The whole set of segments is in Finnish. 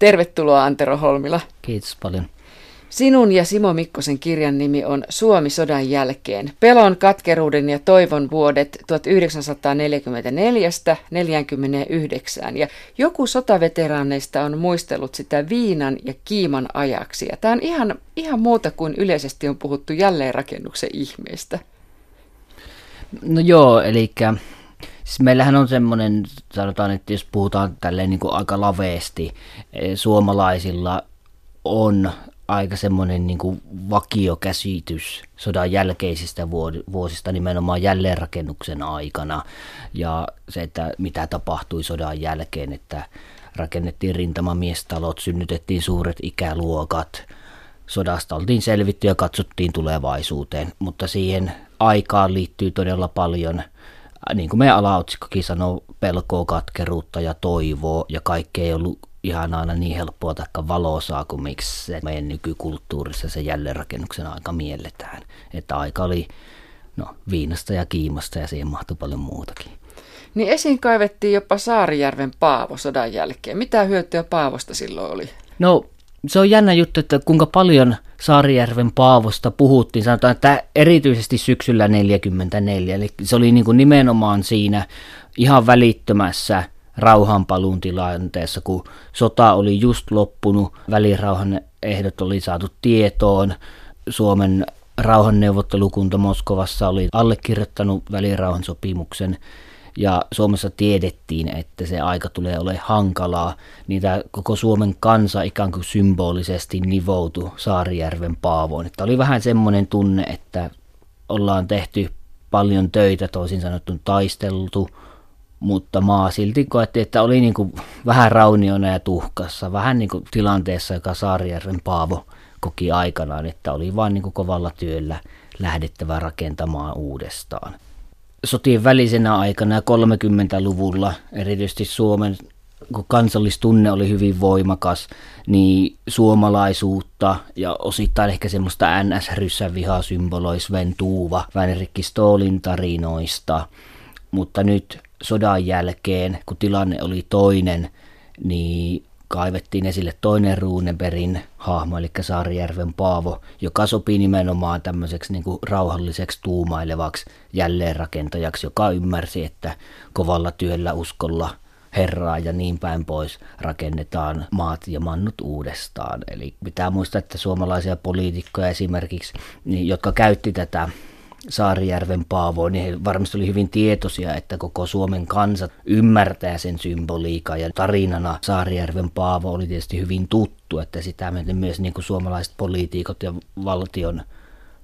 Tervetuloa Antero Holmila. Kiitos paljon. Sinun ja Simo Mikkosen kirjan nimi on Suomi sodan jälkeen. Pelon, katkeruuden ja toivon vuodet 1944-49. Ja joku sotaveteraaneista on muistellut sitä viinan ja kiiman ajaksi. Ja tämä on ihan, ihan muuta kuin yleisesti on puhuttu jälleenrakennuksen ihmeestä. No joo, eli Siis meillähän on semmoinen, sanotaan, että jos puhutaan tälleen niin kuin aika laveesti, eh, suomalaisilla on aika semmoinen niin kuin vakiokäsitys sodan jälkeisistä vuosista nimenomaan jälleenrakennuksen aikana. Ja se, että mitä tapahtui sodan jälkeen, että rakennettiin rintamamiestalot, synnytettiin suuret ikäluokat, sodasta oltiin selvitty ja katsottiin tulevaisuuteen, mutta siihen aikaan liittyy todella paljon, niin kuin meidän alaotsikkokin sanoo, pelkoa, katkeruutta ja toivoa ja kaikki ei ollut ihan aina niin helppoa taikka valoisaa kuin miksi se meidän nykykulttuurissa se jälleenrakennuksen aika mielletään. Että aika oli no, viinasta ja kiimasta ja siihen mahtui paljon muutakin. Niin esiin kaivettiin jopa Saarijärven Paavo sodan jälkeen. Mitä hyötyä Paavosta silloin oli? No se on jännä juttu, että kuinka paljon Saarijärven Paavosta puhuttiin. Sanotaan, että erityisesti syksyllä 44, eli se oli niin kuin nimenomaan siinä ihan välittömässä rauhanpaluun tilanteessa, kun sota oli just loppunut, välirauhan ehdot oli saatu tietoon, Suomen rauhanneuvottelukunta Moskovassa oli allekirjoittanut välirauhan sopimuksen ja Suomessa tiedettiin, että se aika tulee olemaan hankalaa, niin tämä koko Suomen kansa ikään kuin symbolisesti nivoutui Saarijärven Paavoon. Että oli vähän semmoinen tunne, että ollaan tehty paljon töitä, toisin sanottu taisteltu, mutta maa silti koettiin, että oli niin kuin vähän rauniona ja tuhkassa, vähän niin kuin tilanteessa, joka Saarijärven Paavo koki aikanaan, että oli vain niin kovalla työllä lähdettävä rakentamaan uudestaan. Sotien välisenä aikana 30-luvulla, erityisesti Suomen kun kansallistunne oli hyvin voimakas, niin suomalaisuutta ja osittain ehkä semmoista NS-ryssän vihaa symboloi Sven Tuuva Vänrikki Stolin tarinoista. Mutta nyt sodan jälkeen, kun tilanne oli toinen, niin kaivettiin esille toinen Ruuneberin hahmo, eli Saarijärven Paavo, joka sopii nimenomaan tämmöiseksi niin kuin rauhalliseksi tuumailevaksi jälleenrakentajaksi, joka ymmärsi, että kovalla työllä, uskolla, herraa ja niin päin pois rakennetaan maat ja mannut uudestaan. Eli pitää muistaa, että suomalaisia poliitikkoja esimerkiksi, niin, jotka käytti tätä Saarijärven Paavo, niin he varmasti oli hyvin tietoisia, että koko Suomen kansa ymmärtää sen symboliikaa ja tarinana Saarijärven Paavo oli tietysti hyvin tuttu, että sitä myöten myös niin kuin suomalaiset poliitikot ja valtion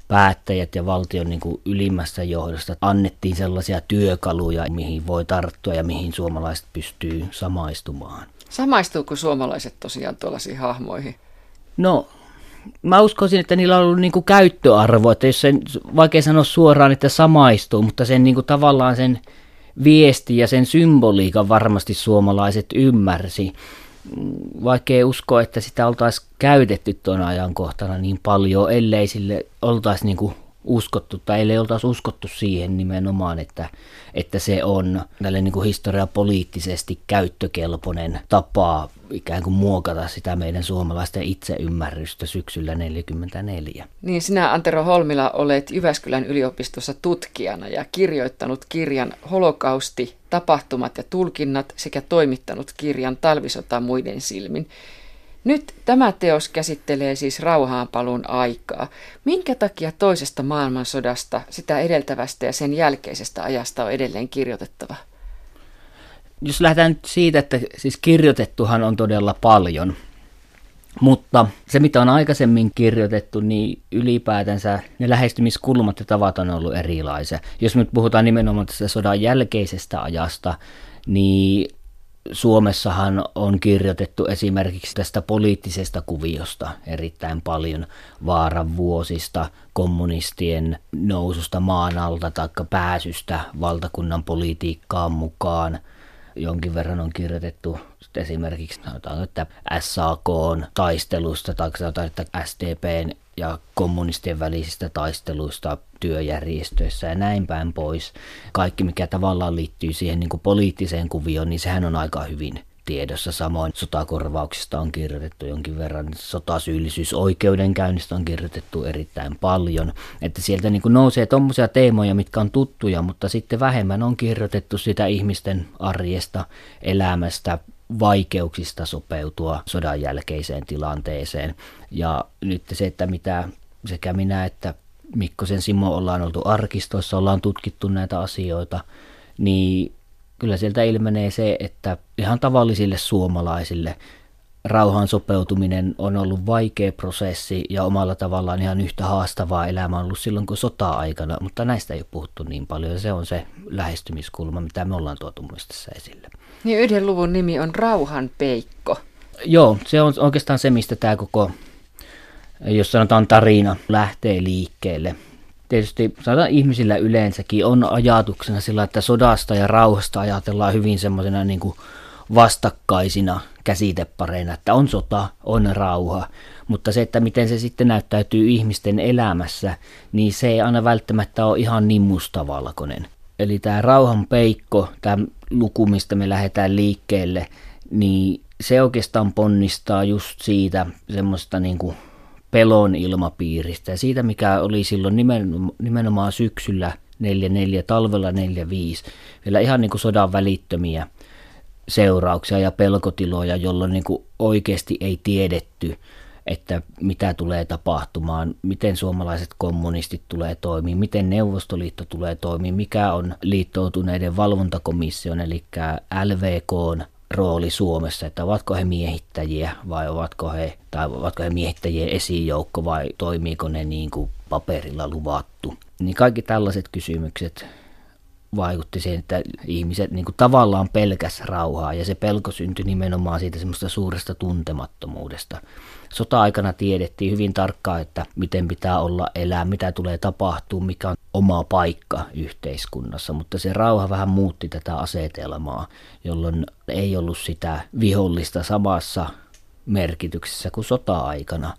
päättäjät ja valtion niin kuin ylimmästä johdosta annettiin sellaisia työkaluja, mihin voi tarttua ja mihin suomalaiset pystyy samaistumaan. Samaistuuko suomalaiset tosiaan tuollaisiin hahmoihin? No mä uskoisin, että niillä on ollut niinku käyttöarvo, että jos sen, vaikea sanoa suoraan, että samaistuu, mutta sen niinku tavallaan sen viesti ja sen symboliikan varmasti suomalaiset ymmärsi. Vaikea uskoa, että sitä oltaisiin käytetty tuon ajankohtana niin paljon, ellei sille oltaisi niinku uskottu, tai ei oltaisi uskottu siihen nimenomaan, että, että se on tälle niin kuin historiapoliittisesti käyttökelpoinen tapa ikään kuin muokata sitä meidän suomalaisten itseymmärrystä syksyllä 1944. Niin sinä Antero Holmila olet Jyväskylän yliopistossa tutkijana ja kirjoittanut kirjan Holokausti, tapahtumat ja tulkinnat sekä toimittanut kirjan Talvisota muiden silmin. Nyt tämä teos käsittelee siis rauhaanpalun aikaa. Minkä takia toisesta maailmansodasta, sitä edeltävästä ja sen jälkeisestä ajasta on edelleen kirjoitettava? Jos lähdetään nyt siitä, että siis kirjoitettuhan on todella paljon, mutta se mitä on aikaisemmin kirjoitettu, niin ylipäätänsä ne lähestymiskulmat ja tavat on ollut erilaisia. Jos nyt puhutaan nimenomaan tästä sodan jälkeisestä ajasta, niin Suomessahan on kirjoitettu esimerkiksi tästä poliittisesta kuviosta erittäin paljon vaaran vuosista, kommunistien noususta maan alta tai pääsystä valtakunnan politiikkaan mukaan. Jonkin verran on kirjoitettu esimerkiksi sanotaan, että SAK on taistelusta tai sanotaan, että SDPn ja kommunistien välisistä taisteluista työjärjestöissä ja näin päin pois. Kaikki, mikä tavallaan liittyy siihen niin kuin poliittiseen kuvioon, niin sehän on aika hyvin tiedossa. Samoin sotakorvauksista on kirjoitettu jonkin verran, sotasyyllisyysoikeudenkäynnistä on kirjoitettu erittäin paljon. Että sieltä niin nousee tuommoisia teemoja, mitkä on tuttuja, mutta sitten vähemmän on kirjoitettu sitä ihmisten arjesta, elämästä, vaikeuksista sopeutua sodan jälkeiseen tilanteeseen. Ja nyt se, että mitä sekä minä että Mikkosen Simo ollaan oltu arkistoissa, ollaan tutkittu näitä asioita, niin kyllä sieltä ilmenee se, että ihan tavallisille suomalaisille rauhan sopeutuminen on ollut vaikea prosessi ja omalla tavallaan ihan yhtä haastavaa elämää ollut silloin kuin sota-aikana, mutta näistä ei ole puhuttu niin paljon ja se on se lähestymiskulma, mitä me ollaan tuotu muistissa esille. Niin yhden luvun nimi on Rauhan peikko. Joo, se on oikeastaan se, mistä tämä koko, jos sanotaan tarina, lähtee liikkeelle. Tietysti sanotaan ihmisillä yleensäkin on ajatuksena sillä, että sodasta ja rauhasta ajatellaan hyvin semmoisena niin vastakkaisina käsitepareina, että on sota, on rauha, mutta se, että miten se sitten näyttäytyy ihmisten elämässä, niin se ei aina välttämättä ole ihan niin mustavalkoinen. Eli tämä rauhan peikko, tämä luku, mistä me lähdetään liikkeelle, niin se oikeastaan ponnistaa just siitä semmoista niin kuin pelon ilmapiiristä ja siitä, mikä oli silloin nimenomaan syksyllä 44, talvella 45, vielä ihan niin kuin sodan välittömiä seurauksia ja pelkotiloja, jolloin niin kuin oikeasti ei tiedetty, että mitä tulee tapahtumaan, miten suomalaiset kommunistit tulee toimia, miten Neuvostoliitto tulee toimia, mikä on liittoutuneiden valvontakomission eli LVK rooli Suomessa, että ovatko he miehittäjiä vai ovatko he, tai ovatko he miehittäjien esijoukko vai toimiiko ne niin kuin paperilla luvattu. Niin kaikki tällaiset kysymykset vaikutti siihen, että ihmiset niin kuin tavallaan pelkäs rauhaa ja se pelko syntyi nimenomaan siitä semmoista suuresta tuntemattomuudesta. Sota-aikana tiedettiin hyvin tarkkaan, että miten pitää olla elää, mitä tulee tapahtua, mikä on oma paikka yhteiskunnassa, mutta se rauha vähän muutti tätä asetelmaa, jolloin ei ollut sitä vihollista samassa merkityksessä kuin sota-aikana,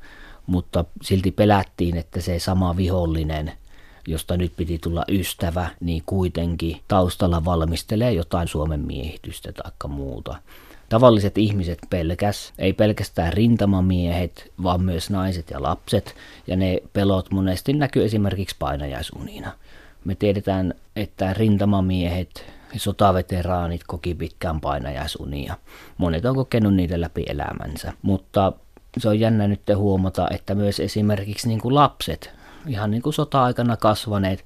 mutta silti pelättiin, että se sama vihollinen – josta nyt piti tulla ystävä, niin kuitenkin taustalla valmistelee jotain Suomen miehitystä tai muuta. Tavalliset ihmiset pelkäs, ei pelkästään rintamamiehet, vaan myös naiset ja lapset, ja ne pelot monesti näkyy esimerkiksi painajaisunina. Me tiedetään, että rintamamiehet sotaveteraanit koki pitkään painajaisunia. Monet on kokenut niitä läpi elämänsä, mutta se on jännä nyt huomata, että myös esimerkiksi niin kuin lapset ihan niin kuin sota-aikana kasvaneet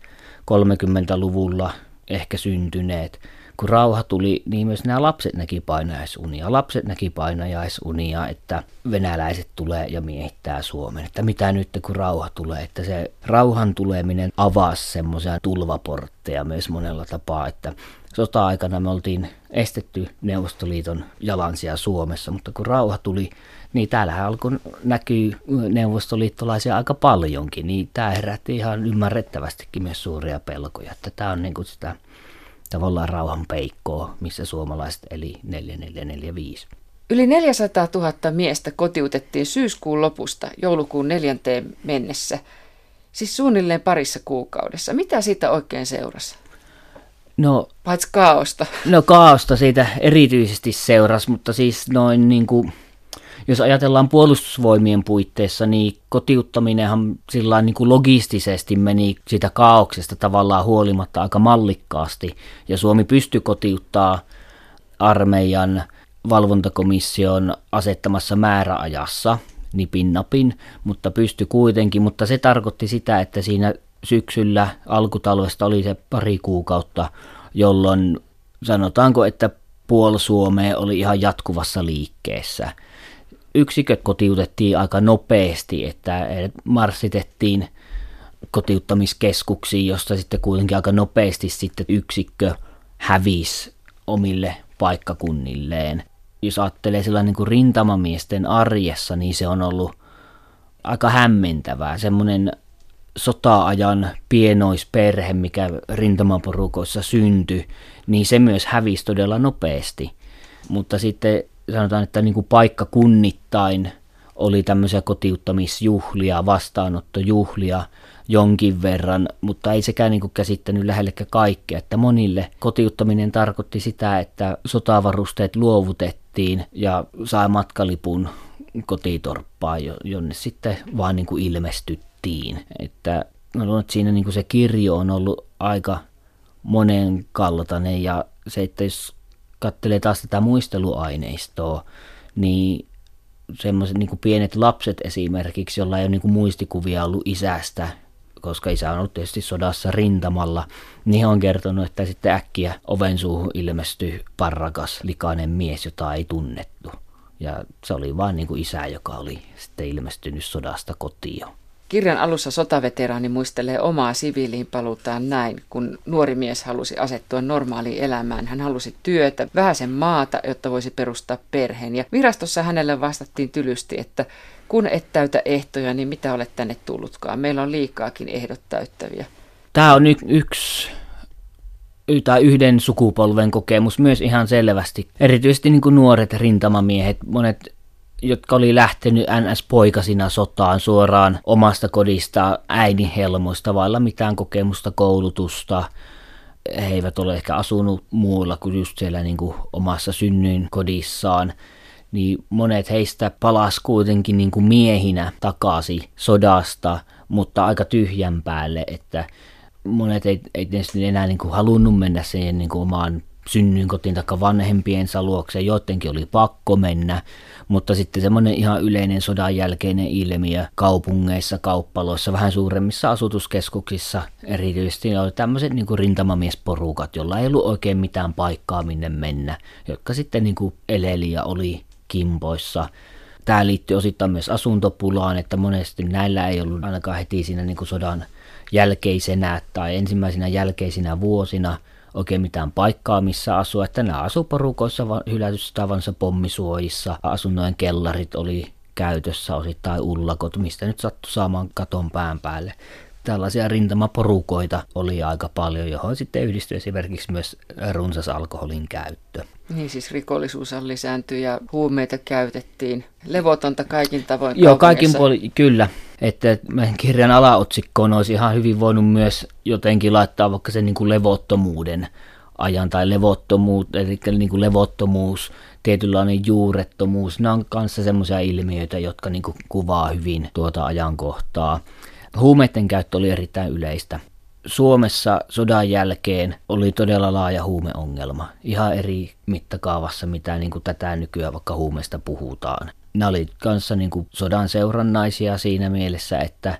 30-luvulla ehkä syntyneet. Kun rauha tuli, niin myös nämä lapset näki painajaisunia. Lapset näki painajaisunia, että venäläiset tulee ja miehittää Suomen. Että mitä nyt kun rauha tulee, että se rauhan tuleminen avasi semmoisia tulvaportteja myös monella tapaa, että sota-aikana me oltiin estetty Neuvostoliiton jalansia Suomessa, mutta kun rauha tuli, niin täällähän alkoi näkyy neuvostoliittolaisia aika paljonkin, niin tämä herätti ihan ymmärrettävästikin myös suuria pelkoja, että tämä on niin kuin sitä tavallaan rauhan peikkoa, missä suomalaiset eli 4445. Yli 400 000 miestä kotiutettiin syyskuun lopusta joulukuun neljänteen mennessä, siis suunnilleen parissa kuukaudessa. Mitä siitä oikein seurasi? No, Paitsi kaaosta. No kaaosta siitä erityisesti seurasi, mutta siis noin niin kuin jos ajatellaan puolustusvoimien puitteissa, niin kotiuttaminenhan sillä niin kuin logistisesti meni sitä kaauksesta tavallaan huolimatta aika mallikkaasti. Ja Suomi pystyi kotiuttaa armeijan valvontakomission asettamassa määräajassa nipin napin, mutta pystyi kuitenkin, mutta se tarkoitti sitä, että siinä syksyllä alkutalvesta oli se pari kuukautta, jolloin sanotaanko, että puoli Suomea oli ihan jatkuvassa liikkeessä yksiköt kotiutettiin aika nopeasti, että marssitettiin kotiuttamiskeskuksiin, josta sitten kuitenkin aika nopeasti sitten yksikkö hävisi omille paikkakunnilleen. Jos ajattelee sillä niin kuin rintamamiesten arjessa, niin se on ollut aika hämmentävää. Semmoinen sota-ajan pienoisperhe, mikä rintamaporukoissa syntyi, niin se myös hävisi todella nopeasti. Mutta sitten sanotaan, että niin kuin paikkakunnittain oli tämmöisiä kotiuttamisjuhlia, vastaanottojuhlia jonkin verran, mutta ei sekään niin kuin käsittänyt lähellekään kaikkea, että monille kotiuttaminen tarkoitti sitä, että sotavarusteet luovutettiin ja sai matkalipun kotitorppaan, jonne sitten vaan niin kuin ilmestyttiin. Että mä luulen, että siinä niin kuin se kirjo on ollut aika monen kaltainen ja se, että jos katselee taas tätä muisteluaineistoa, niin semmoiset niin pienet lapset esimerkiksi, jolla ei ole niin muistikuvia ollut isästä, koska isä on ollut tietysti sodassa rintamalla, niin on kertonut, että sitten äkkiä oven suuhun ilmestyi parrakas, likainen mies, jota ei tunnettu. Ja se oli vain niin kuin isä, joka oli sitten ilmestynyt sodasta kotiin. Kirjan alussa sotaveteraani muistelee omaa siviiliin paluutaan näin, kun nuori mies halusi asettua normaaliin elämään. Hän halusi työtä, vähäisen maata, jotta voisi perustaa perheen. Ja virastossa hänelle vastattiin tylysti, että kun et täytä ehtoja, niin mitä olet tänne tullutkaan? Meillä on liikaakin ehdot täyttäviä. Tämä on y- yksi tai yhden sukupolven kokemus myös ihan selvästi. Erityisesti niin kuin nuoret rintamamiehet, monet jotka oli lähtenyt NS-poikasina sotaan suoraan omasta kodista äidin helmoista vailla mitään kokemusta, koulutusta. He eivät ole ehkä asunut muulla kuin just siellä niin kuin omassa synnyin kodissaan. Niin monet heistä palas kuitenkin niin kuin miehinä takaisin sodasta, mutta aika tyhjän päälle, että monet ei, ei enää niin kuin halunnut mennä siihen niin kuin omaan synnynkotiin tai vanhempiensa luokse, joidenkin oli pakko mennä, mutta sitten semmoinen ihan yleinen sodan jälkeinen ilmiö kaupungeissa, kauppaloissa, vähän suuremmissa asutuskeskuksissa erityisesti oli tämmöiset niin rintamamiesporukat, jolla ei ollut oikein mitään paikkaa minne mennä, jotka sitten niin kuin eleli ja oli kimpoissa. Tämä liittyy osittain myös asuntopulaan, että monesti näillä ei ollut ainakaan heti siinä niin kuin sodan jälkeisenä tai ensimmäisenä jälkeisinä vuosina – oikein mitään paikkaa, missä asua, että nämä asuu porukoissa hylätyssä tavansa pommisuojissa, asunnojen kellarit oli käytössä osittain ullakot, mistä nyt sattui saamaan katon pään päälle. Tällaisia rintamaporukoita oli aika paljon, johon sitten yhdistyi esimerkiksi myös runsas alkoholin käyttö. Niin siis rikollisuus lisääntyi ja huumeita käytettiin. Levotonta kaikin tavoin Joo, kaikin puolin, kyllä. Että meidän kirjan alaotsikkoon olisi ihan hyvin voinut myös jotenkin laittaa vaikka sen niin kuin levottomuuden ajan tai levottomuus, eli niin kuin levottomuus, tietynlainen juurettomuus. Nämä on kanssa semmoisia ilmiöitä, jotka niin kuin kuvaa hyvin tuota ajankohtaa. Huumeiden käyttö oli erittäin yleistä. Suomessa sodan jälkeen oli todella laaja huumeongelma. Ihan eri mittakaavassa, mitä niin kuin tätä nykyään vaikka huumeista puhutaan. Nämä oli kanssa niin kuin sodan seurannaisia siinä mielessä, että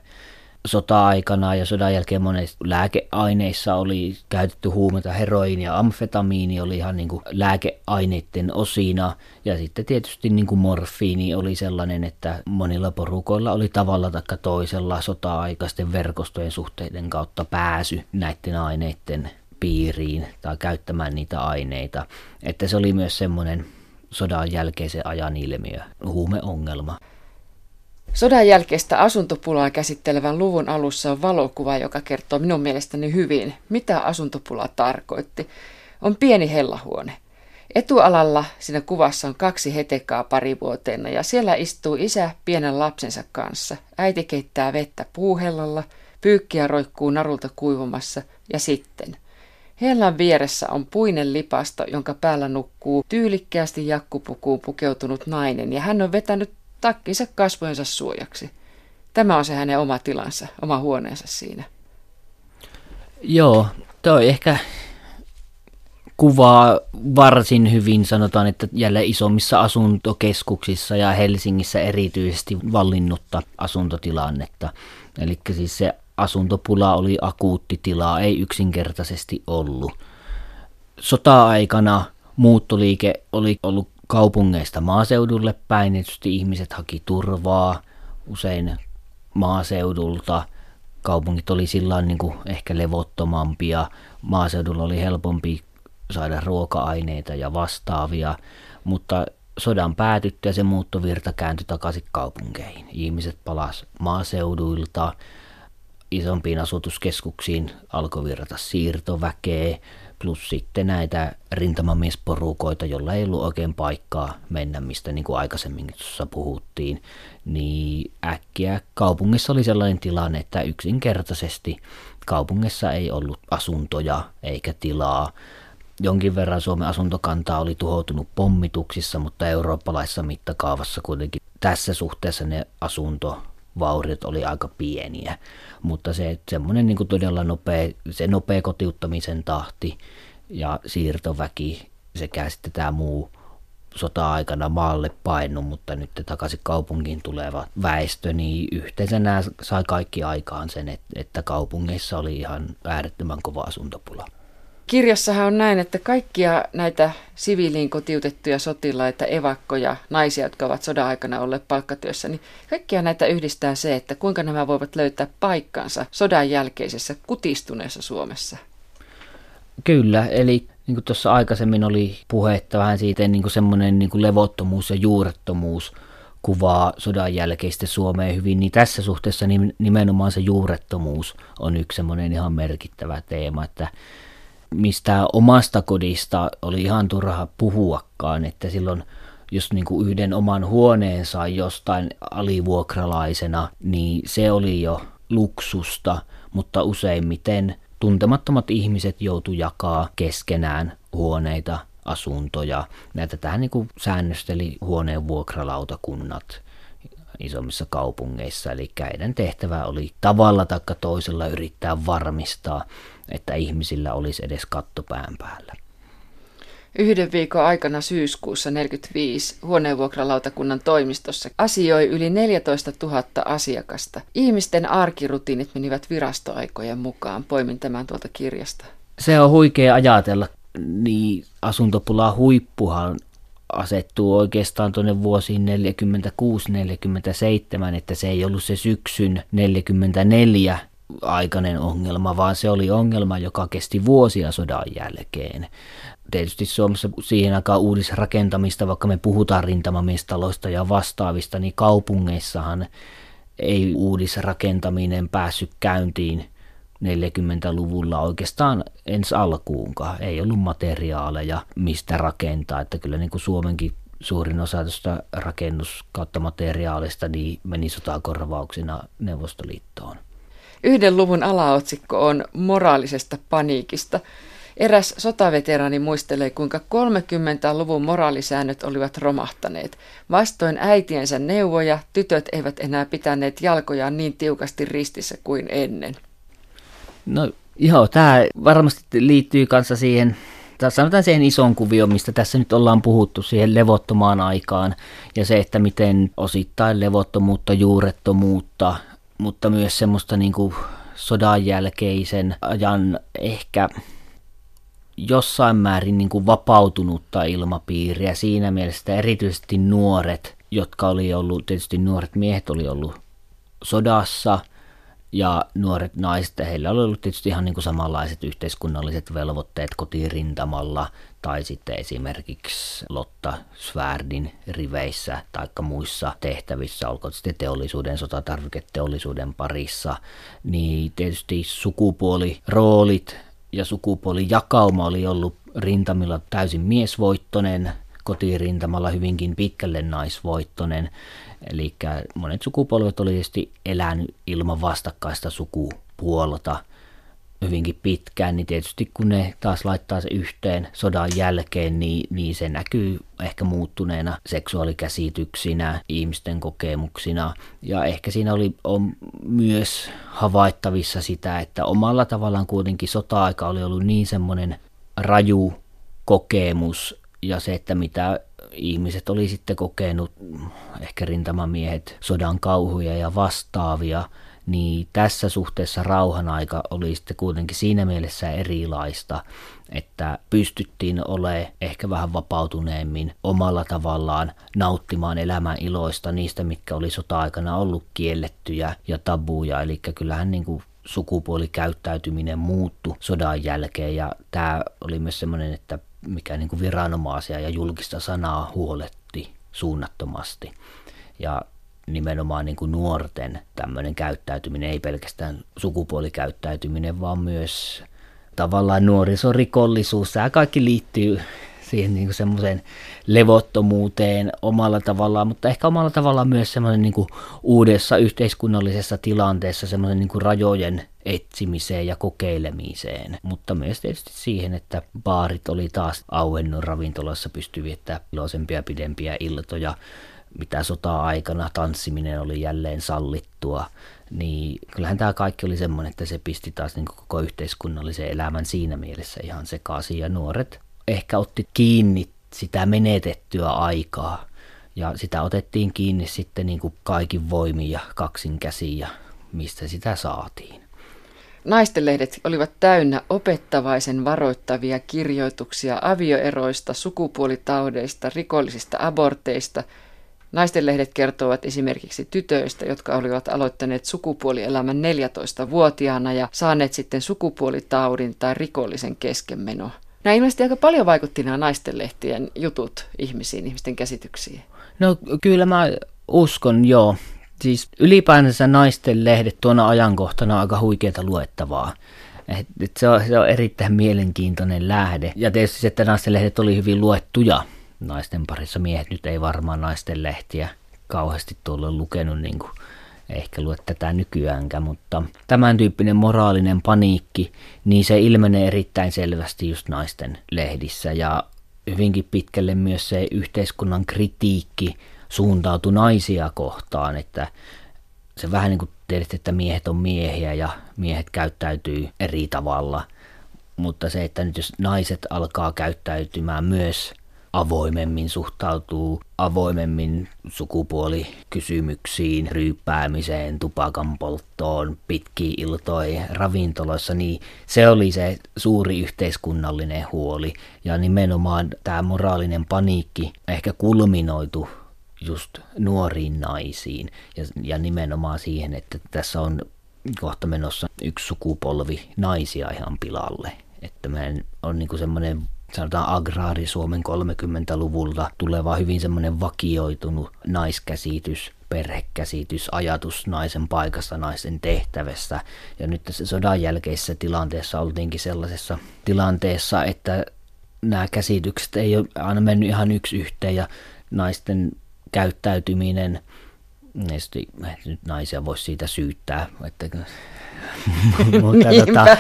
sota-aikana ja sodan jälkeen monissa lääkeaineissa oli käytetty huumeita, heroini ja amfetamiini oli ihan niin kuin lääkeaineiden osina. Ja sitten tietysti niin kuin morfiini oli sellainen, että monilla porukoilla oli tavalla tai toisella sota-aikaisten verkostojen suhteiden kautta pääsy näiden aineiden piiriin tai käyttämään niitä aineita. Että se oli myös semmoinen sodan jälkeisen ajan ilmiö, huumeongelma. Sodan jälkeistä asuntopulaa käsittelevän luvun alussa on valokuva, joka kertoo minun mielestäni hyvin, mitä asuntopula tarkoitti. On pieni hellahuone. Etualalla siinä kuvassa on kaksi hetekaa parivuoteena ja siellä istuu isä pienen lapsensa kanssa. Äiti keittää vettä puuhellalla, pyykkiä roikkuu narulta kuivumassa ja sitten. Hellan vieressä on puinen lipasto, jonka päällä nukkuu tyylikkäästi jakkupukuun pukeutunut nainen ja hän on vetänyt takkinsa kasvojensa suojaksi. Tämä on se hänen oma tilansa, oma huoneensa siinä. Joo, toi ehkä kuvaa varsin hyvin, sanotaan, että jälleen isommissa asuntokeskuksissa ja Helsingissä erityisesti vallinnutta asuntotilannetta. Eli siis se asuntopula oli akuutti tilaa, ei yksinkertaisesti ollut. Sota-aikana muuttoliike oli ollut kaupungeista maaseudulle päin. Tietysti ihmiset haki turvaa usein maaseudulta. Kaupungit oli sillä niin kuin ehkä levottomampia. Maaseudulla oli helpompi saada ruoka-aineita ja vastaavia, mutta sodan päätyttyä se muuttovirta kääntyi takaisin kaupunkeihin. Ihmiset palas maaseuduilta, isompiin asutuskeskuksiin alkoi virrata siirtoväkeä, plus sitten näitä rintamamiesporukoita, jolla ei ollut oikein paikkaa mennä, mistä niin kuin aikaisemmin tuossa puhuttiin, niin äkkiä kaupungissa oli sellainen tilanne, että yksinkertaisesti kaupungissa ei ollut asuntoja eikä tilaa, jonkin verran Suomen asuntokantaa oli tuhoutunut pommituksissa, mutta eurooppalaisessa mittakaavassa kuitenkin tässä suhteessa ne asuntovauriot oli aika pieniä. Mutta se semmoinen niin todella nopea, se nopea kotiuttamisen tahti ja siirtoväki sekä sitten tämä muu sota-aikana maalle painu, mutta nyt takaisin kaupunkiin tuleva väestö, niin yhteensä nämä sai kaikki aikaan sen, että kaupungeissa oli ihan äärettömän kova asuntopula. Kirjassahan on näin, että kaikkia näitä siviiliin kotiutettuja sotilaita, evakkoja, naisia, jotka ovat sodan aikana olleet palkkatyössä, niin kaikkia näitä yhdistää se, että kuinka nämä voivat löytää paikkansa sodan jälkeisessä kutistuneessa Suomessa. Kyllä, eli niin kuin tuossa aikaisemmin oli puhetta vähän siitä, niin kuin semmoinen niin kuin levottomuus ja juurettomuus kuvaa sodan jälkeistä Suomeen hyvin, niin tässä suhteessa nimenomaan se juurettomuus on yksi semmoinen ihan merkittävä teema, että mistä omasta kodista oli ihan turha puhuakaan, että silloin jos niin kuin yhden oman huoneen sai jostain alivuokralaisena, niin se oli jo luksusta, mutta useimmiten tuntemattomat ihmiset joutu jakaa keskenään huoneita, asuntoja. Näitä tähän niin kuin säännösteli huoneen vuokralautakunnat isommissa kaupungeissa, eli heidän tehtävä oli tavalla tai toisella yrittää varmistaa, että ihmisillä olisi edes katto pään päällä. Yhden viikon aikana syyskuussa 45 huoneenvuokralautakunnan toimistossa asioi yli 14 000 asiakasta. Ihmisten arkirutiinit menivät virastoaikojen mukaan. Poimin tämän tuolta kirjasta. Se on huikea ajatella. Niin asuntopula huippuhan asettuu oikeastaan tuonne vuosiin 46-47, että se ei ollut se syksyn 44 aikainen ongelma, vaan se oli ongelma, joka kesti vuosia sodan jälkeen. Tietysti Suomessa siihen aikaan uudisrakentamista, vaikka me puhutaan rintamamiestaloista ja vastaavista, niin kaupungeissahan ei uudisrakentaminen päässyt käyntiin 40-luvulla oikeastaan ensi alkuunkaan. Ei ollut materiaaleja, mistä rakentaa, että kyllä niin kuin Suomenkin suurin osa tuosta rakennus kautta materiaalista niin meni sotakorvauksina Neuvostoliittoon. Yhden luvun alaotsikko on moraalisesta paniikista. Eräs sotaveteraani muistelee, kuinka 30-luvun moraalisäännöt olivat romahtaneet. Vastoin äitiensä neuvoja, tytöt eivät enää pitäneet jalkojaan niin tiukasti ristissä kuin ennen. No joo, tämä varmasti liittyy kanssa siihen, sanotaan siihen ison kuvioon, mistä tässä nyt ollaan puhuttu, siihen levottomaan aikaan ja se, että miten osittain levottomuutta, juurettomuutta, mutta myös semmoista niin kuin sodan jälkeisen ajan ehkä jossain määrin niin kuin vapautunutta ilmapiiriä. Siinä mielessä, erityisesti nuoret, jotka oli ollut, tietysti nuoret miehet oli ollut sodassa ja nuoret naiset, heillä oli ollut tietysti ihan niin kuin samanlaiset yhteiskunnalliset velvoitteet kotirintamalla tai sitten esimerkiksi Lotta Svärdin riveissä tai muissa tehtävissä, olkoon sitten teollisuuden, sotatarviketeollisuuden parissa, niin tietysti sukupuoliroolit ja sukupuolijakauma oli ollut rintamilla täysin miesvoittonen, kotirintamalla hyvinkin pitkälle naisvoittonen. Eli monet sukupolvet oli tietysti elänyt ilman vastakkaista sukupuolta hyvinkin pitkään, niin tietysti kun ne taas laittaa se yhteen sodan jälkeen, niin, niin se näkyy ehkä muuttuneena seksuaalikäsityksinä, ihmisten kokemuksina. Ja ehkä siinä oli on myös havaittavissa sitä, että omalla tavallaan kuitenkin sota-aika oli ollut niin semmoinen raju kokemus ja se, että mitä ihmiset oli sitten kokenut, ehkä rintamamiehet, sodan kauhuja ja vastaavia, niin tässä suhteessa rauhan aika oli sitten kuitenkin siinä mielessä erilaista, että pystyttiin olemaan ehkä vähän vapautuneemmin omalla tavallaan nauttimaan elämän iloista niistä, mitkä oli sota-aikana ollut kiellettyjä ja tabuja. Eli kyllähän niin kuin sukupuolikäyttäytyminen muuttu sodan jälkeen ja tämä oli myös semmoinen, että mikä niin kuin viranomaisia ja julkista sanaa huoletti suunnattomasti. Ja nimenomaan niin kuin nuorten tämmöinen käyttäytyminen, ei pelkästään sukupuolikäyttäytyminen, vaan myös tavallaan nuorisorikollisuus. Tämä kaikki liittyy siihen niin semmoiseen levottomuuteen omalla tavallaan, mutta ehkä omalla tavallaan myös semmoinen niin uudessa yhteiskunnallisessa tilanteessa semmoisen niin rajojen etsimiseen ja kokeilemiseen, mutta myös tietysti siihen, että baarit oli taas auennut ravintolassa, pystyi viettämään iloisempia pidempiä iltoja, mitä sota-aikana tanssiminen oli jälleen sallittua, niin kyllähän tämä kaikki oli semmoinen, että se pisti taas niin koko yhteiskunnallisen elämän siinä mielessä ihan sekaisin. Ja nuoret ehkä otti kiinni sitä menetettyä aikaa ja sitä otettiin kiinni sitten niin kuin kaikin voimin ja kaksin käsiin ja mistä sitä saatiin. Naistenlehdet olivat täynnä opettavaisen varoittavia kirjoituksia avioeroista, sukupuolitaudeista, rikollisista aborteista – Naistenlehdet kertovat esimerkiksi tytöistä, jotka olivat aloittaneet sukupuolielämän 14-vuotiaana ja saaneet sitten sukupuolitaudin tai rikollisen keskenmeno. Nämä ilmeisesti aika paljon vaikutti nämä naistenlehtien jutut ihmisiin, ihmisten käsityksiin. No kyllä mä uskon, joo. Siis ylipäänsä naisten lehdet tuona ajankohtana on aika huikeata luettavaa. Et, et se, on, se on erittäin mielenkiintoinen lähde. Ja tietysti se, että naisten lehdet oli hyvin luettuja naisten parissa. Miehet nyt ei varmaan naisten lehtiä kauheasti tuolla lukenut, niin kuin ehkä lue tätä nykyäänkään, mutta tämän tyyppinen moraalinen paniikki, niin se ilmenee erittäin selvästi just naisten lehdissä ja hyvinkin pitkälle myös se yhteiskunnan kritiikki suuntautui naisia kohtaan, että se vähän niin kuin tiedät, että miehet on miehiä ja miehet käyttäytyy eri tavalla, mutta se, että nyt jos naiset alkaa käyttäytymään myös avoimemmin suhtautuu avoimemmin sukupuolikysymyksiin, ryyppäämiseen, tupakan polttoon, pitkiin iltoihin ravintoloissa, niin se oli se suuri yhteiskunnallinen huoli. Ja nimenomaan tämä moraalinen paniikki ehkä kulminoitu just nuoriin naisiin ja, ja nimenomaan siihen, että tässä on kohta menossa yksi sukupolvi naisia ihan pilalle. Että meidän on niin semmoinen sanotaan agraari Suomen 30-luvulta tuleva hyvin semmoinen vakioitunut naiskäsitys, perhekäsitys, ajatus naisen paikasta, naisen tehtävässä. Ja nyt tässä sodan jälkeisessä tilanteessa oltiinkin sellaisessa tilanteessa, että nämä käsitykset ei ole aina mennyt ihan yksi yhteen ja naisten käyttäytyminen, nyt naisia voisi siitä syyttää, että mutta tota,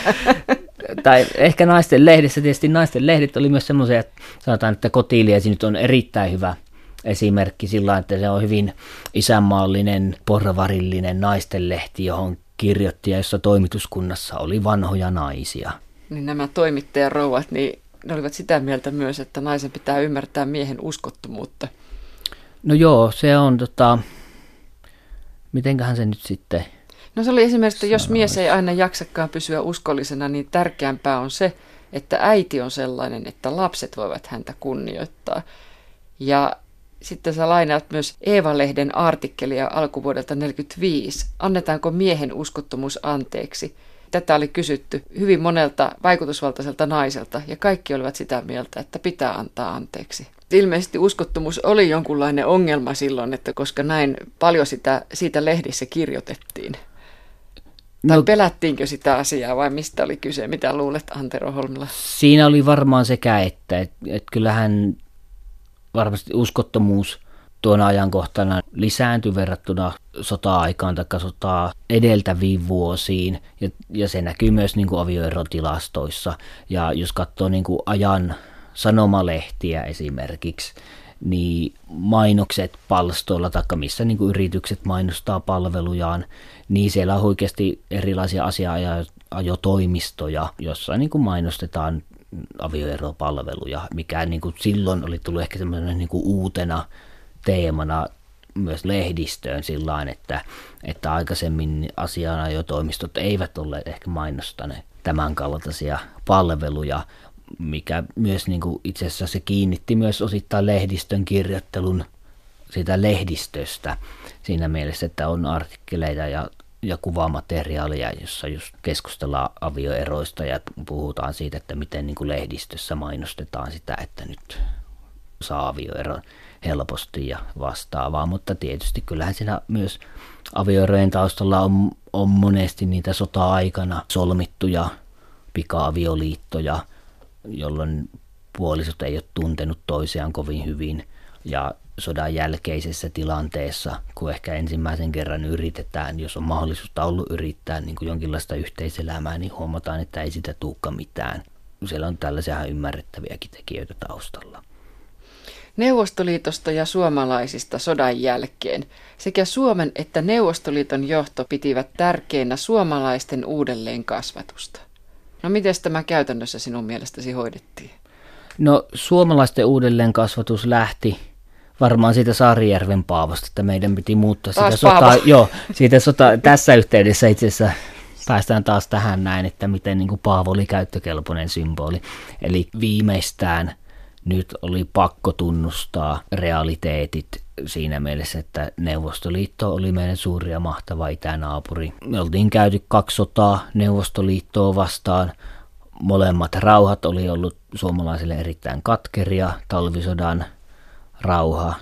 tai ehkä naisten lehdissä, tietysti naisten lehdit oli myös semmoisia, että sanotaan, että kotiliesi nyt on erittäin hyvä esimerkki sillä että se on hyvin isänmaallinen, porvarillinen naisten lehti, johon kirjoitti ja jossa toimituskunnassa oli vanhoja naisia. Niin nämä toimittajarouvat, niin ne olivat sitä mieltä myös, että naisen pitää ymmärtää miehen uskottomuutta. No joo, se on tota, mitenköhän se nyt sitten No se oli esimerkiksi, että jos mies ei aina jaksakaan pysyä uskollisena, niin tärkeämpää on se, että äiti on sellainen, että lapset voivat häntä kunnioittaa. Ja sitten sä lainaat myös Eeva-lehden artikkelia alkuvuodelta 1945. Annetaanko miehen uskottomuus anteeksi? Tätä oli kysytty hyvin monelta vaikutusvaltaiselta naiselta ja kaikki olivat sitä mieltä, että pitää antaa anteeksi. Ilmeisesti uskottomuus oli jonkunlainen ongelma silloin, että koska näin paljon sitä, siitä lehdissä kirjoitettiin. Tai no, pelättiinkö sitä asiaa vai mistä oli kyse? Mitä luulet Antero Holmilla? Siinä oli varmaan sekä että, että, että kyllähän varmasti uskottomuus tuona ajankohtana lisääntyi verrattuna sota-aikaan tai sotaa edeltäviin vuosiin. Ja, ja se näkyy myös niin kuin avioerotilastoissa. Ja jos katsoo niin kuin ajan sanomalehtiä esimerkiksi, niin mainokset palstoilla tai missä niin kuin yritykset mainostaa palvelujaan, niin siellä on oikeasti erilaisia asiaajotoimistoja, jossa niin kuin mainostetaan avioeropalveluja, mikä niin kuin silloin oli tullut ehkä semmoinen niin kuin uutena teemana myös lehdistöön sillä että, että aikaisemmin asianajotoimistot eivät olleet ehkä mainostaneet tämän kaltaisia palveluja, mikä myös niin kuin itse asiassa se kiinnitti myös osittain lehdistön kirjoittelun siitä lehdistöstä siinä mielessä, että on artikkeleita ja, ja kuvamateriaalia, jossa just keskustellaan avioeroista ja puhutaan siitä, että miten niin kuin lehdistössä mainostetaan sitä, että nyt saa avioeron helposti ja vastaavaa, mutta tietysti kyllähän siinä myös avioerojen taustalla on, on monesti niitä sota-aikana solmittuja pika-avioliittoja, jolloin puolisot ei ole tuntenut toisiaan kovin hyvin ja sodan jälkeisessä tilanteessa, kun ehkä ensimmäisen kerran yritetään, jos on mahdollisuutta ollut yrittää niin kuin jonkinlaista yhteiselämää, niin huomataan, että ei sitä tuukka mitään. Siellä on tällaisia ymmärrettäviäkin tekijöitä taustalla. Neuvostoliitosta ja suomalaisista sodan jälkeen sekä Suomen että Neuvostoliiton johto pitivät tärkeänä suomalaisten uudelleen kasvatusta. No miten tämä käytännössä sinun mielestäsi hoidettiin? No suomalaisten uudelleen kasvatus lähti varmaan siitä Saarijärven Paavosta, että meidän piti muuttaa taas sitä sotaa. Joo, siitä sota, tässä yhteydessä itse asiassa päästään taas tähän näin, että miten niin kuin Paavo oli käyttökelpoinen symboli. Eli viimeistään nyt oli pakko tunnustaa realiteetit siinä mielessä, että Neuvostoliitto oli meidän suuri ja mahtava itänaapuri. Me oltiin käyty kaksi sotaa Neuvostoliittoa vastaan. Molemmat rauhat oli ollut suomalaisille erittäin katkeria. Talvisodan rauha,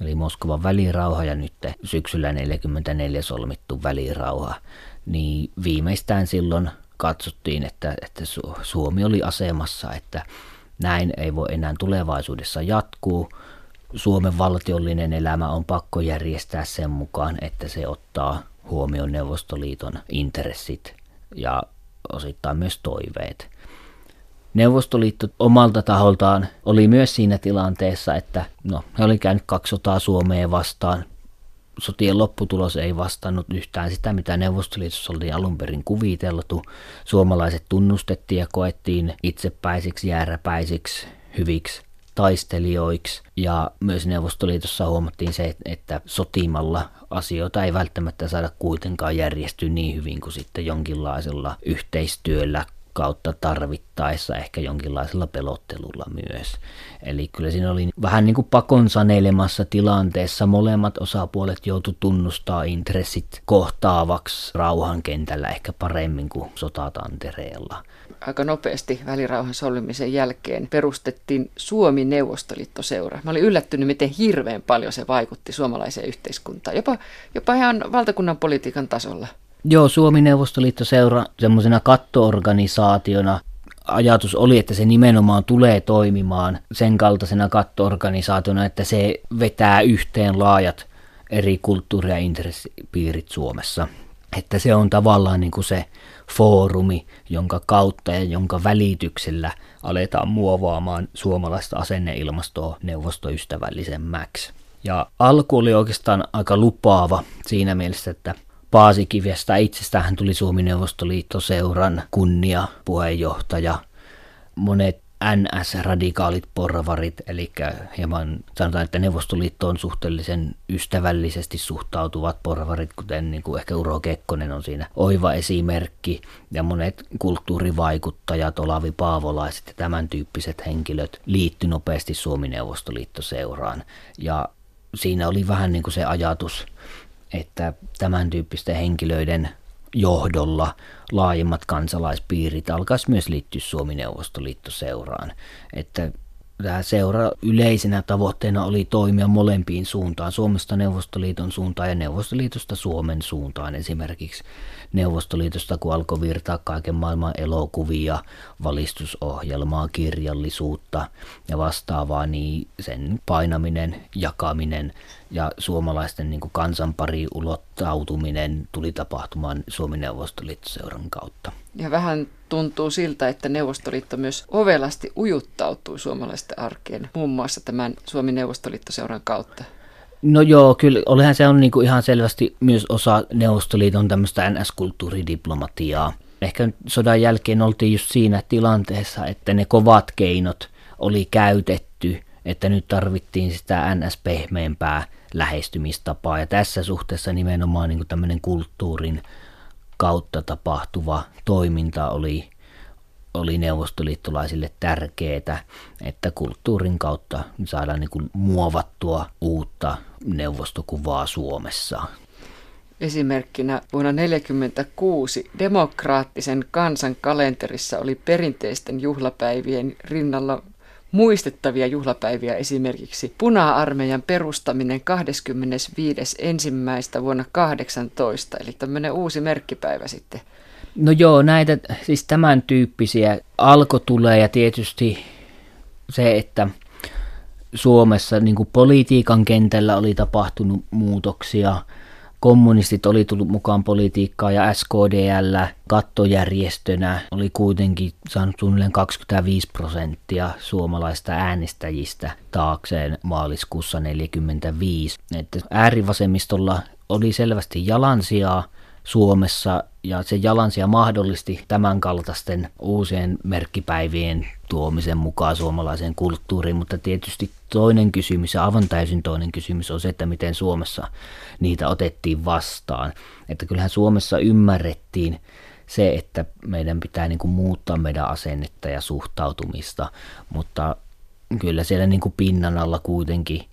eli Moskovan välirauha ja nyt syksyllä 44 solmittu välirauha. Niin viimeistään silloin katsottiin, että, että Suomi oli asemassa, että näin ei voi enää tulevaisuudessa jatkuu. Suomen valtiollinen elämä on pakko järjestää sen mukaan, että se ottaa huomioon Neuvostoliiton intressit ja osittain myös toiveet. Neuvostoliitto omalta taholtaan oli myös siinä tilanteessa, että no, he oli käynyt kaksi sotaa Suomeen vastaan. Sotien lopputulos ei vastannut yhtään sitä, mitä Neuvostoliitossa oli alun perin kuviteltu. Suomalaiset tunnustettiin ja koettiin itsepäisiksi, jääräpäisiksi, hyviksi taistelijoiksi. Ja myös Neuvostoliitossa huomattiin se, että sotimalla asioita ei välttämättä saada kuitenkaan järjestyä niin hyvin kuin sitten jonkinlaisella yhteistyöllä, kautta tarvittaessa ehkä jonkinlaisella pelottelulla myös. Eli kyllä siinä oli vähän niin kuin pakon sanelemassa tilanteessa. Molemmat osapuolet joutu tunnustaa intressit kohtaavaksi rauhan kentällä ehkä paremmin kuin sotatantereella. Aika nopeasti välirauhan solmimisen jälkeen perustettiin Suomi-Neuvostoliittoseura. Mä olin yllättynyt, miten hirveän paljon se vaikutti suomalaiseen yhteiskuntaan, jopa, jopa ihan valtakunnan politiikan tasolla. Joo, Suomi-Neuvostoliitto-seura semmoisena kattoorganisaationa ajatus oli, että se nimenomaan tulee toimimaan sen kaltaisena kattoorganisaationa, että se vetää yhteen laajat eri kulttuuri- ja intressipiirit Suomessa. Että se on tavallaan niin kuin se foorumi, jonka kautta ja jonka välityksellä aletaan muovaamaan suomalaista asenneilmastoa neuvostoystävällisemmäksi. Ja alku oli oikeastaan aika lupaava siinä mielessä, että Paasikivestä itsestään tuli Suomi-Neuvostoliitto-seuran kunnia puheenjohtaja. Monet NS-radikaalit porvarit, eli hieman sanotaan, että Neuvostoliittoon suhteellisen ystävällisesti suhtautuvat porvarit, kuten niin kuin ehkä Uro Kekkonen on siinä oiva esimerkki, ja monet kulttuurivaikuttajat, Olavi Paavolaiset ja tämän tyyppiset henkilöt liittyi nopeasti Suomi-Neuvostoliitto-seuraan. Ja siinä oli vähän niin kuin se ajatus, että tämän tyyppisten henkilöiden johdolla laajemmat kansalaispiirit alkaisi myös liittyä Suomi-Neuvostoliitto-seuraan. Että tämä seura yleisenä tavoitteena oli toimia molempiin suuntaan, Suomesta Neuvostoliiton suuntaan ja Neuvostoliitosta Suomen suuntaan esimerkiksi. Neuvostoliitosta, kun alkoi virtaa kaiken maailman elokuvia, valistusohjelmaa, kirjallisuutta ja vastaavaa, niin sen painaminen, jakaminen ja suomalaisten niin kuin kansanpari ulottautuminen tuli tapahtumaan Suomen Neuvostoliittoseuran kautta. Ja vähän tuntuu siltä, että Neuvostoliitto myös ovelasti ujuttautui suomalaisten arkeen, muun muassa tämän Suomen Neuvostoliittoseuran kautta. No joo, kyllä olihan se on niin kuin ihan selvästi myös osa Neuvostoliiton tämmöistä NS-kulttuuridiplomatiaa. Ehkä sodan jälkeen oltiin just siinä tilanteessa, että ne kovat keinot oli käytetty, että nyt tarvittiin sitä NS-pehmeämpää lähestymistapaa. Ja tässä suhteessa nimenomaan niin tämmöinen kulttuurin kautta tapahtuva toiminta oli oli neuvostoliittolaisille tärkeää, että kulttuurin kautta saadaan niin kuin muovattua uutta neuvostokuvaa Suomessa. Esimerkkinä vuonna 1946 demokraattisen kansan kalenterissa oli perinteisten juhlapäivien rinnalla muistettavia juhlapäiviä esimerkiksi puna-armeijan perustaminen 25. ensimmäistä vuonna 18, eli tämmöinen uusi merkkipäivä sitten No joo, näitä siis tämän tyyppisiä alko tulee ja tietysti se, että Suomessa niin kuin politiikan kentällä oli tapahtunut muutoksia. Kommunistit oli tullut mukaan politiikkaan ja SKDL kattojärjestönä oli kuitenkin saanut suunnilleen 25 prosenttia suomalaista äänestäjistä taakseen maaliskuussa 1945. Että äärivasemmistolla oli selvästi jalansijaa Suomessa ja se jalansia mahdollisti tämän kaltaisten uusien merkkipäivien tuomisen mukaan suomalaiseen kulttuuriin, mutta tietysti toinen kysymys ja aivan täysin toinen kysymys on se, että miten Suomessa niitä otettiin vastaan. Että kyllähän Suomessa ymmärrettiin se, että meidän pitää niin kuin muuttaa meidän asennetta ja suhtautumista, mutta kyllä siellä niin kuin pinnan alla kuitenkin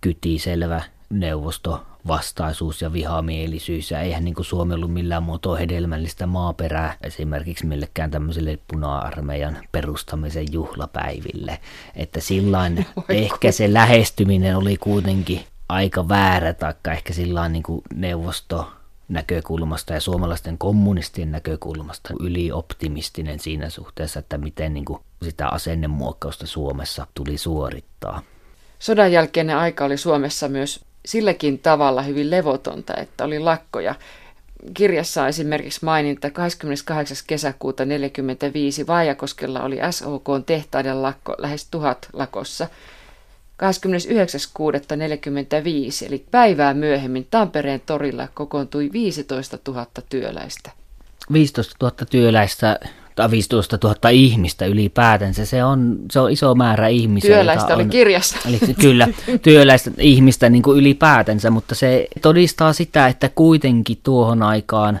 kyti selvä neuvosto vastaisuus ja vihamielisyys. Ja eihän niin kuin Suomi ollut millään muotoa hedelmällistä maaperää esimerkiksi millekään tämmöiselle puna-armeijan perustamisen juhlapäiville. Että silloin ehkä se lähestyminen oli kuitenkin aika väärä, taikka ehkä silloin niin kuin neuvosto näkökulmasta ja suomalaisten kommunistien näkökulmasta ylioptimistinen siinä suhteessa, että miten niin kuin sitä asennemuokkausta Suomessa tuli suorittaa. Sodan jälkeinen aika oli Suomessa myös silläkin tavalla hyvin levotonta, että oli lakkoja. Kirjassa on esimerkiksi maininta 28. kesäkuuta 1945 Vaajakoskella oli SOK tehtaiden lakko lähes tuhat lakossa. 29.6.45 eli päivää myöhemmin Tampereen torilla kokoontui 15 000 työläistä. 15 000 työläistä tai 15 000 ihmistä ylipäätänsä. Se on, se on iso määrä ihmisiä. Työläistä oli on, kirjassa. Eli kyllä, työläistä ihmistä niin kuin ylipäätänsä, mutta se todistaa sitä, että kuitenkin tuohon aikaan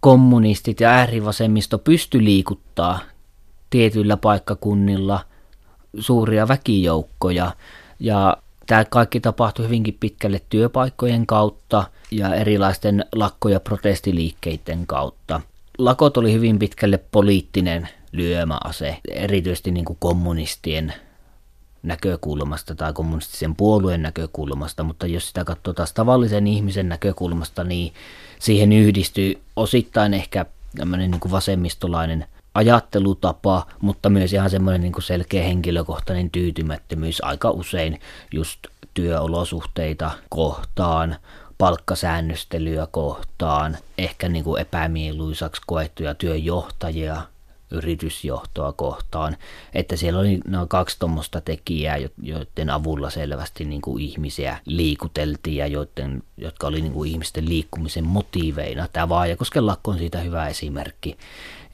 kommunistit ja äärivasemmisto pysty liikuttaa tietyillä paikkakunnilla suuria väkijoukkoja. Ja tämä kaikki tapahtui hyvinkin pitkälle työpaikkojen kautta ja erilaisten lakko- ja protestiliikkeiden kautta lakot oli hyvin pitkälle poliittinen lyömäase, erityisesti niin kuin kommunistien näkökulmasta tai kommunistisen puolueen näkökulmasta, mutta jos sitä katsoo taas tavallisen ihmisen näkökulmasta, niin siihen yhdistyy osittain ehkä tämmöinen niin kuin vasemmistolainen ajattelutapa, mutta myös ihan semmoinen niin kuin selkeä henkilökohtainen tyytymättömyys aika usein just työolosuhteita kohtaan, palkkasäännöstelyä kohtaan, ehkä niin kuin epämieluisaksi koettuja työjohtajia, yritysjohtoa kohtaan, että siellä oli noin kaksi tuommoista tekijää, joiden avulla selvästi niin kuin ihmisiä liikuteltiin ja joiden, jotka oli niin kuin ihmisten liikkumisen motiiveina. Tämä Vaajakosken lakko on siitä hyvä esimerkki,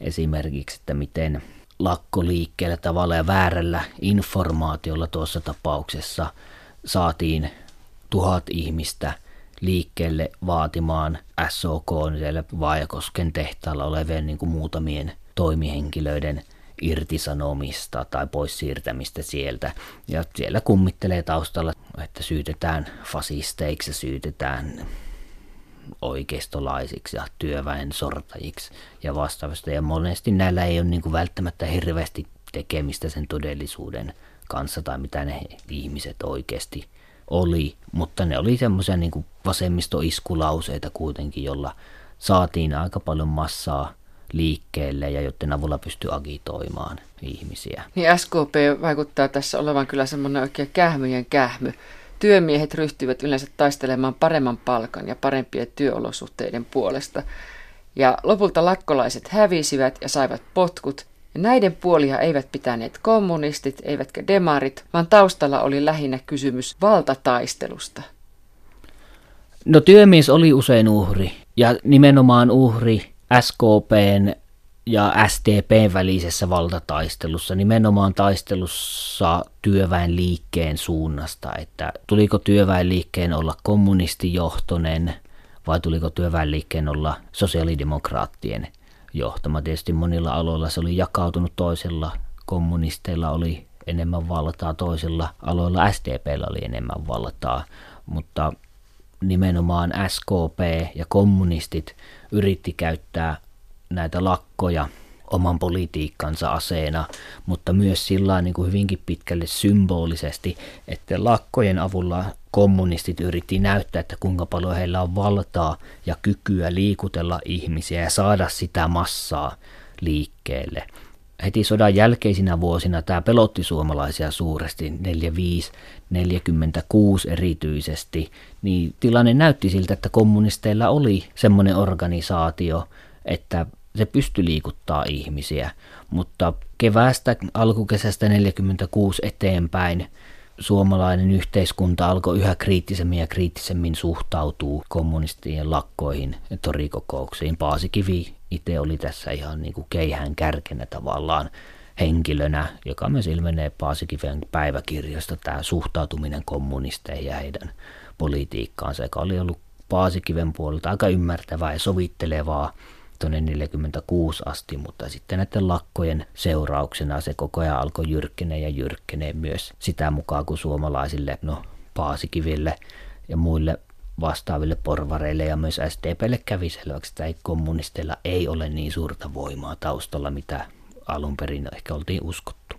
esimerkiksi, että miten lakko liikkeellä tavalla ja väärällä informaatiolla tuossa tapauksessa saatiin tuhat ihmistä – liikkeelle vaatimaan SOK siellä Vaajakosken tehtaalla olevien niin kuin muutamien toimihenkilöiden irtisanomista tai pois siirtämistä sieltä. Ja siellä kummittelee taustalla, että syytetään fasisteiksi syytetään oikeistolaisiksi ja työväen sortajiksi ja vastaavasti. Ja monesti näillä ei ole niin kuin välttämättä hirveästi tekemistä sen todellisuuden kanssa tai mitä ne ihmiset oikeasti oli, mutta ne oli semmoisia niin vasemmistoiskulauseita kuitenkin, jolla saatiin aika paljon massaa liikkeelle ja joiden avulla pystyi agitoimaan ihmisiä. Niin SKP vaikuttaa tässä olevan kyllä semmoinen oikein kähmyjen kähmy. Työmiehet ryhtyivät yleensä taistelemaan paremman palkan ja parempien työolosuhteiden puolesta. Ja lopulta lakkolaiset hävisivät ja saivat potkut, ja näiden puolia eivät pitäneet kommunistit eivätkä demarit, vaan taustalla oli lähinnä kysymys valtataistelusta. No työmies oli usein uhri, ja nimenomaan uhri SKPn ja STPn välisessä valtataistelussa, nimenomaan taistelussa työväen liikkeen suunnasta, että tuliko työväen liikkeen olla kommunistijohtoinen vai tuliko työväen liikkeen olla sosiaalidemokraattien johtama. Tietysti monilla aloilla se oli jakautunut toisella, kommunisteilla oli enemmän valtaa, toisilla aloilla SDPllä oli enemmän valtaa, mutta nimenomaan SKP ja kommunistit yritti käyttää näitä lakkoja oman politiikkansa aseena, mutta myös sillä niin kuin hyvinkin pitkälle symbolisesti, että lakkojen avulla kommunistit yritti näyttää, että kuinka paljon heillä on valtaa ja kykyä liikutella ihmisiä ja saada sitä massaa liikkeelle. heti sodan jälkeisinä vuosina tämä pelotti suomalaisia suuresti, 45, 46 erityisesti, niin tilanne näytti siltä, että kommunisteilla oli semmoinen organisaatio, että se pystyi liikuttaa ihmisiä, mutta keväästä, alkukesästä 46 eteenpäin suomalainen yhteiskunta alkoi yhä kriittisemmin ja kriittisemmin suhtautuu kommunistien lakkoihin ja torikokouksiin. Paasikivi itse oli tässä ihan niin kuin keihään kärkenä tavallaan henkilönä, joka myös ilmenee Paasikiven päiväkirjasta, tämä suhtautuminen kommunisteihin ja heidän politiikkaansa, joka oli ollut Paasikiven puolelta aika ymmärtävää ja sovittelevaa tuonne 46 asti, mutta sitten näiden lakkojen seurauksena se koko ajan alkoi jyrkkenee ja jyrkkenee myös sitä mukaan, kun suomalaisille, no Paasikiville ja muille vastaaville porvareille ja myös SDPlle kävi selväksi, että kommunisteilla ei ole niin suurta voimaa taustalla, mitä alun perin ehkä oltiin uskottu.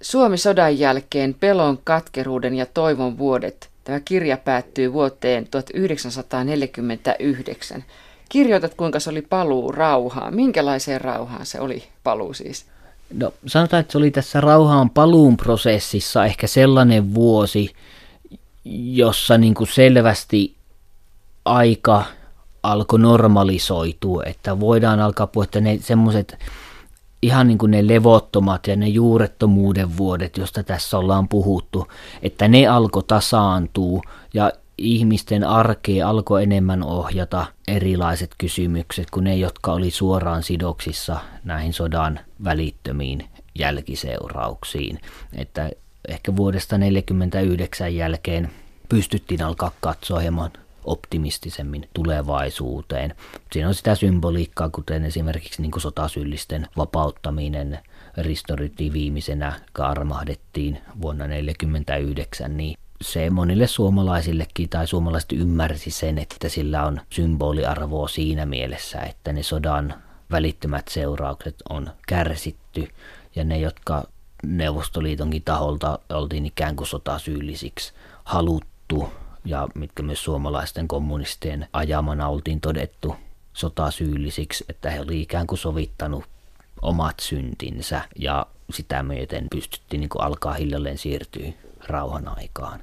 Suomi sodan jälkeen pelon, katkeruuden ja toivon vuodet. Tämä kirja päättyy vuoteen 1949. Kirjoitat, kuinka se oli paluu rauhaan. Minkälaiseen rauhaan se oli paluu siis? No sanotaan, että se oli tässä rauhaan paluun prosessissa ehkä sellainen vuosi, jossa niin kuin selvästi aika alkoi normalisoitua, että voidaan alkaa puhua, että ne semmoiset ihan niin kuin ne levottomat ja ne juurettomuuden vuodet, josta tässä ollaan puhuttu, että ne alkoi tasaantua ja ihmisten arkea alkoi enemmän ohjata erilaiset kysymykset kuin ne, jotka oli suoraan sidoksissa näihin sodan välittömiin jälkiseurauksiin. Että ehkä vuodesta 1949 jälkeen pystyttiin alkaa katsoa hieman optimistisemmin tulevaisuuteen. Siinä on sitä symboliikkaa, kuten esimerkiksi niin sotasyyllisten vapauttaminen, Ristoryti viimeisenä armahdettiin vuonna 1949, niin se monille suomalaisillekin tai suomalaiset ymmärsi sen, että sillä on symboliarvoa siinä mielessä, että ne sodan välittömät seuraukset on kärsitty ja ne, jotka Neuvostoliitonkin taholta oltiin ikään kuin sotasyyllisiksi haluttu ja mitkä myös suomalaisten kommunistien ajamana oltiin todettu sotasyyllisiksi, että he olivat ikään kuin sovittanut omat syntinsä ja sitä myöten pystyttiin niin alkaa hiljalleen siirtyä rauhan aikaan.